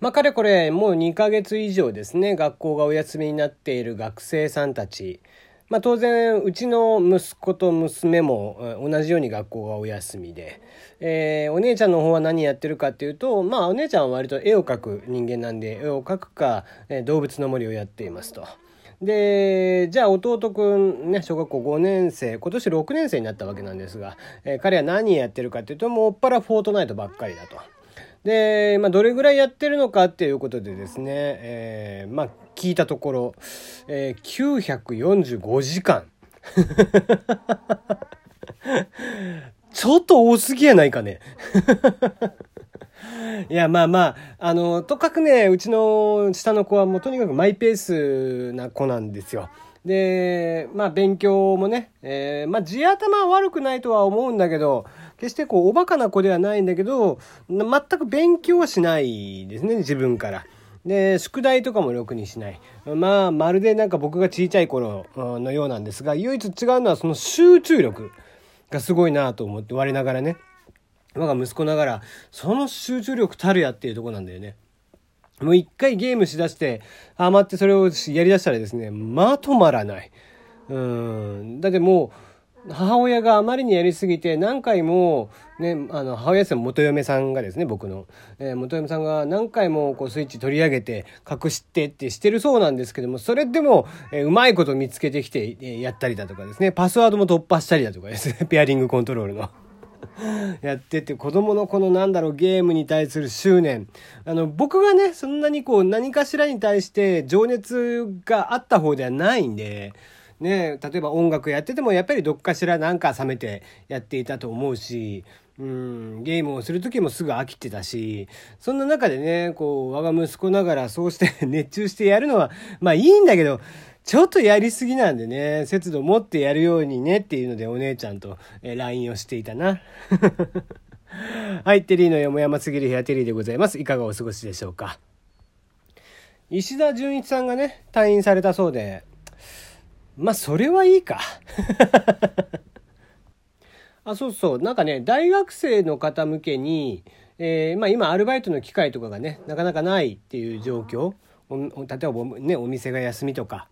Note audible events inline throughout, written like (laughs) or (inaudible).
まあ、かれこれもう2ヶ月以上ですね、学校がお休みになっている学生さんたち。まあ、当然、うちの息子と娘も同じように学校がお休みで、えー、お姉ちゃんの方は何やってるかっていうと、まあ、お姉ちゃんは割と絵を描く人間なんで、絵を描くか、えー、動物の森をやっていますと。で、じゃあ弟くんね、小学校5年生、今年6年生になったわけなんですが、えー、彼は何やってるかっていうと、もうっぱらフォートナイトばっかりだと。で、まあ、どれぐらいやってるのかっていうことでですね、えー、まあ、聞いたところ、えー、945時間。(laughs) ちょっと多すぎやないかね。(laughs) いや、まあまあ、あの、とかくね、うちの下の子はもうとにかくマイペースな子なんですよ。で、まあ勉強もね、えー、まあ地頭は悪くないとは思うんだけど、決してこうおバカな子ではないんだけど、全く勉強しないですね、自分から。で、宿題とかもろくにしない。まあ、まるでなんか僕が小さい頃のようなんですが、唯一違うのはその集中力がすごいなと思って我ながらね。我が息子ながら、その集中力たるやっていうとこなんだよね。もう一回ゲームしだして、ハマってそれをやりだしたらですね、まとまらない。うん。だってもう、母親があまりにやりすぎて何回も、ね、あの、母親です元嫁さんがですね、僕の。えー、元嫁さんが何回もこうスイッチ取り上げて、隠してってしてるそうなんですけども、それでも、えー、うまいこと見つけてきて、えー、やったりだとかですね、パスワードも突破したりだとかですね、ペアリングコントロールの。(laughs) やってて子供のこのなんだろうゲームに対する執念。あの僕がねそんなにこう何かしらに対して情熱があった方ではないんでね例えば音楽やっててもやっぱりどっかしらなんか冷めてやっていたと思うしうんゲームをする時もすぐ飽きてたしそんな中でねこう我が息子ながらそうして (laughs) 熱中してやるのはまあいいんだけどちょっとやりすぎなんでね、節度持ってやるようにねっていうのでお姉ちゃんと、LINE をしていたな。(laughs) はい、テリーのよもやますぎる部屋テリーでございます。いかがお過ごしでしょうか。石田純一さんがね、退院されたそうで、まあ、それはいいか。(laughs) あ、そうそう。なんかね、大学生の方向けに、えー、まあ今アルバイトの機会とかがね、なかなかないっていう状況。例えばね、お店が休みとか、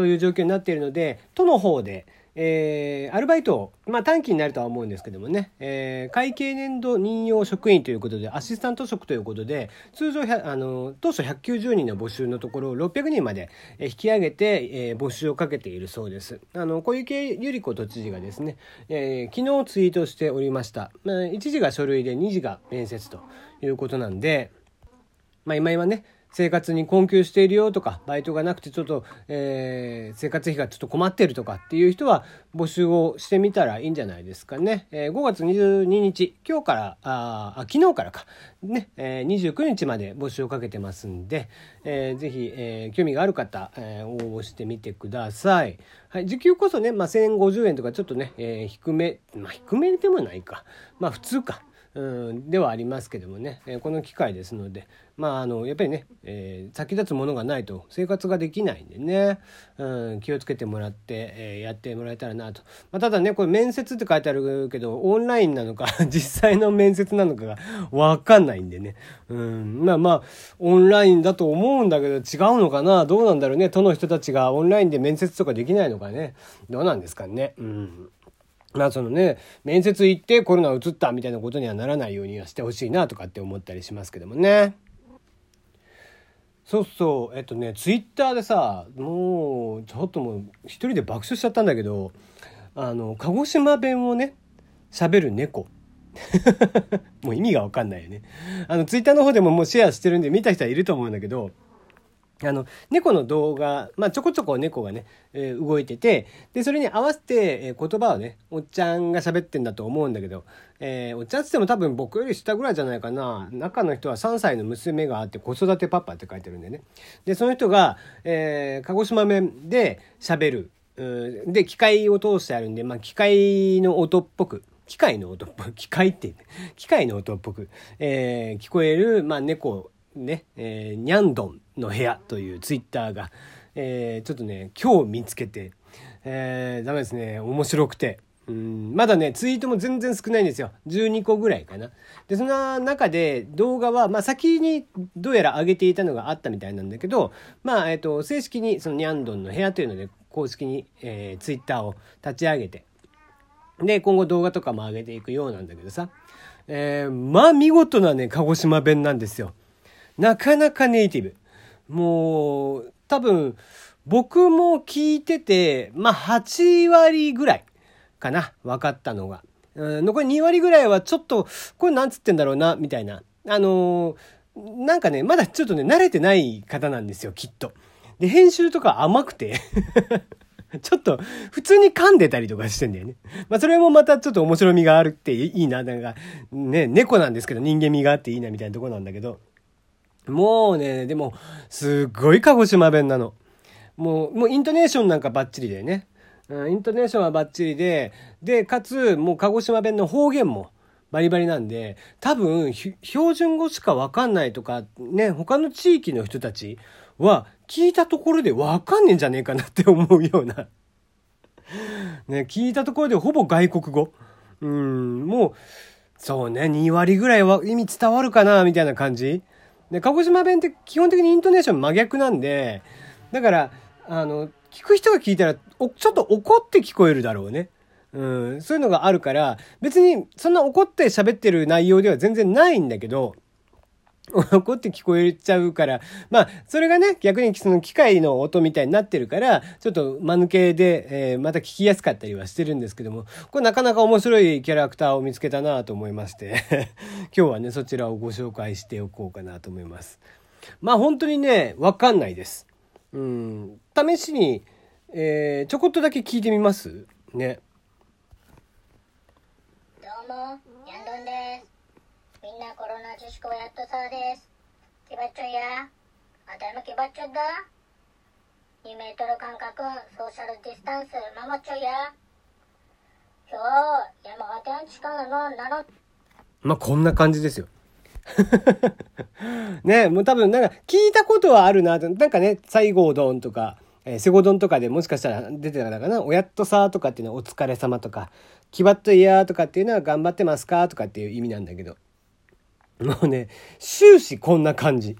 そういう状況になっているので都の方で、えー、アルバイトまあ短期になるとは思うんですけどもね、えー、会計年度任用職員ということでアシスタント職ということで通常あの当初190人の募集のところを600人まで引き上げて、えー、募集をかけているそうです。あの小池百合子都知事がですね、えー、昨日ツイートしておりました、まあ、1時が書類で2時が面接ということなんでまあ今はね生活に困窮しているよとか、バイトがなくてちょっと、えー、生活費がちょっと困ってるとかっていう人は募集をしてみたらいいんじゃないですかね。えー、5月22日、今日から、ああ昨日からか、ね、えー、29日まで募集をかけてますんで、えー、ぜひ、えー、興味がある方、えー、応募してみてください。はい、時給こそね、まあ、1050円とかちょっとね、えー、低め、まあ、低めでもないか。まあ、普通か。うん、ではありますけどもね、え、この機会ですのでまああのやっぱりね、えー、先立つものがないと生活ができないんでね、うん、気をつけてもらって、えー、やってもらえたらなと、まあ、ただねこれ面接って書いてあるけどオンラインなのか (laughs) 実際の面接なのかが分かんないんでね、うん、まあまあオンラインだと思うんだけど違うのかな？どうなんだろうね？都の人たちがオンラインで面接とかできないのかね？どうなんですかね？うん。まあそのね、面接行ってコロナ移ったみたいなことにはならないようにはしてほしいなとかって思ったりしますけどもね。そうそう、えっとね、ツイッターでさ、もう、ちょっともう、一人で爆笑しちゃったんだけど、あの、鹿児島弁をね、喋る猫。(laughs) もう意味がわかんないよね。あの、ツイッターの方でももうシェアしてるんで見た人はいると思うんだけど、あの、猫の動画、まあ、ちょこちょこ猫がね、えー、動いてて、で、それに合わせて、えー、言葉をね、おっちゃんが喋ってんだと思うんだけど、えー、おっちゃんつっても多分僕より下ぐらいじゃないかな。中の人は3歳の娘があって子育てパパって書いてるんでね。で、その人が、え、鹿児島弁で喋る。で、機械を通してあるんで、まあ、機械の音っぽく、機械の音っぽく、機械って、機械の音っぽく、え、聞こえる、まあ、猫ね、えー、ニャンドンの部屋というツイッターが、えー、ちょっとね、今日見つけて、えー、ダメですね、面白くて。うん、まだね、ツイートも全然少ないんですよ。12個ぐらいかな。で、その中で動画は、まあ先にどうやら上げていたのがあったみたいなんだけど、まあ、えっ、と、正式にそのニャンドンの部屋というので、公式に、えー、ツイッターを立ち上げて、で、今後動画とかも上げていくようなんだけどさ、えー、まあ見事なね、鹿児島弁なんですよ。なかなかネイティブ。もう、多分、僕も聞いてて、まあ8割ぐらいかな、分かったのが。うん、残り2割ぐらいはちょっと、これなんつってんだろうな、みたいな。あのー、なんかね、まだちょっとね、慣れてない方なんですよ、きっと。で、編集とか甘くて (laughs) ちょっと、普通に噛んでたりとかしてんだよね。まあ、それもまたちょっと面白みがあるっていいな。なんか、ね、猫なんですけど人間味があっていいなみたいなとこなんだけど。もうね、でも、すっごい鹿児島弁なの。もう、もうイントネーションなんかバッチリだよね。うん、イントネーションはバッチリで、で、かつ、もう鹿児島弁の方言も、バリバリなんで、多分、標準語しかわかんないとか、ね、他の地域の人たちは、聞いたところでわかんねえんじゃねえかなって思うような。ね、聞いたところでほぼ外国語。うん、もう、そうね、2割ぐらいは意味伝わるかな、みたいな感じ。で、鹿児島弁って基本的にイントネーション真逆なんで、だから、あの、聞く人が聞いたら、ちょっと怒って聞こえるだろうね。うん、そういうのがあるから、別にそんな怒って喋ってる内容では全然ないんだけど、怒って聞こえちゃうから、まあ、それがね、逆にその機械の音みたいになってるから、ちょっと間抜けで、えー、また聞きやすかったりはしてるんですけども、これなかなか面白いキャラクターを見つけたなと思いまして (laughs) 今日はね、そちらをご紹介しておこうかなと思います。まあ本当にね、わかんないです。うん、試しに、えー、ちょこっとだけ聞いてみます？ね。どうも、ヤンドンです。んなコロナ自粛をやっとそうです。キバッチョや、あたいもキバッチョだ。2メートル間隔、ソーシャルディスタンス、守っちょや。今日、山形地下のなの。まあ、こんな感じですよ。(laughs) ねもう多分なんか聞いたことはあるななんかね、西郷どんとか、えー、セゴドンとかでもしかしたら出てたかな、おやっとさとかっていうのはお疲れ様とか、キバッといやとかっていうのは頑張ってますかとかっていう意味なんだけど。もうね、終始こんな感じ。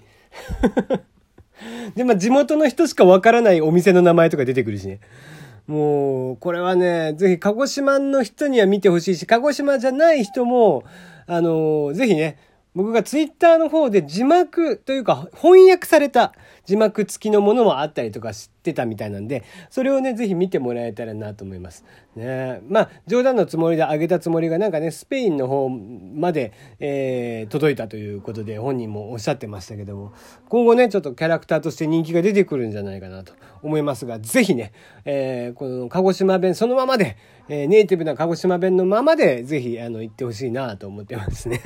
(laughs) で、まあ地元の人しかわからないお店の名前とか出てくるしね。もう、これはね、ぜひ鹿児島の人には見てほしいし、鹿児島じゃない人も、あのー、ぜひね、僕がツイッターの方で字幕というか翻訳された字幕付きのものもあったりとか知ってたみたいなんで、それをね、ぜひ見てもらえたらなと思います。ねまあ、冗談のつもりであげたつもりがなんかね、スペインの方まで、えー、届いたということで本人もおっしゃってましたけども、今後ね、ちょっとキャラクターとして人気が出てくるんじゃないかなと思いますが、ぜひね、えー、この鹿児島弁そのままで、えー、ネイティブな鹿児島弁のままで、ぜひ、あの、言ってほしいなと思ってますね。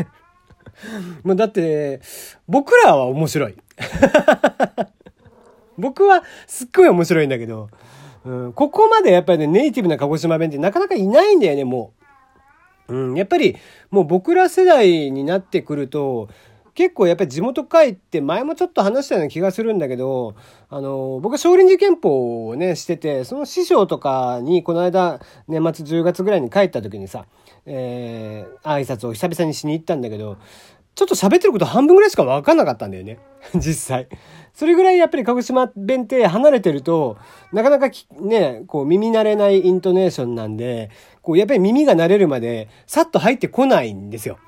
(laughs) もうだって、僕らは面白い。(laughs) 僕はすっごい面白いんだけど、うん、ここまでやっぱりね、ネイティブな鹿児島弁ってなかなかいないんだよね、もう。うん、やっぱりもう僕ら世代になってくると、結構やっぱり地元帰って前もちょっと話したような気がするんだけど、あの、僕は少林寺拳法をね、してて、その師匠とかにこの間年末10月ぐらいに帰った時にさ、えー、挨拶を久々にしに行ったんだけど、ちょっと喋ってること半分ぐらいしか分かんなかったんだよね。(laughs) 実際。それぐらいやっぱり鹿児島弁って離れてると、なかなかね、こう耳慣れないイントネーションなんで、こうやっぱり耳が慣れるまで、さっと入ってこないんですよ。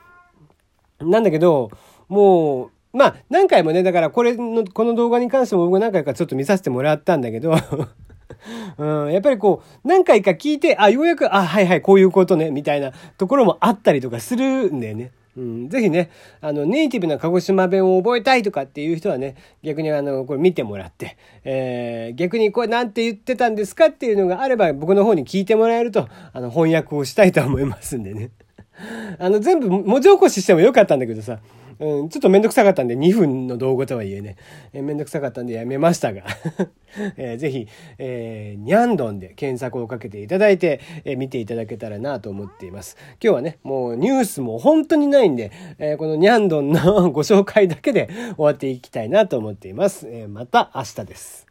なんだけど、もう、まあ、何回もね、だからこれの、この動画に関しても僕何回かちょっと見させてもらったんだけど (laughs) うん、やっぱりこう、何回か聞いて、あ、ようやく、あ、はいはい、こういうことね、みたいなところもあったりとかするんだよね。うん、ぜひね、あの、ネイティブな鹿児島弁を覚えたいとかっていう人はね、逆にあの、これ見てもらって、えー、逆にこれなんて言ってたんですかっていうのがあれば、僕の方に聞いてもらえると、あの、翻訳をしたいと思いますんでね。(laughs) あの、全部文字起こししてもよかったんだけどさ、うん、ちょっとめんどくさかったんで、2分の動画とはいえね、えー、めんどくさかったんでやめましたが、(laughs) えー、ぜひ、えー、にゃんどんで検索をかけていただいて、えー、見ていただけたらなと思っています。今日はね、もうニュースも本当にないんで、えー、このにゃんどんのご紹介だけで終わっていきたいなと思っています。えー、また明日です。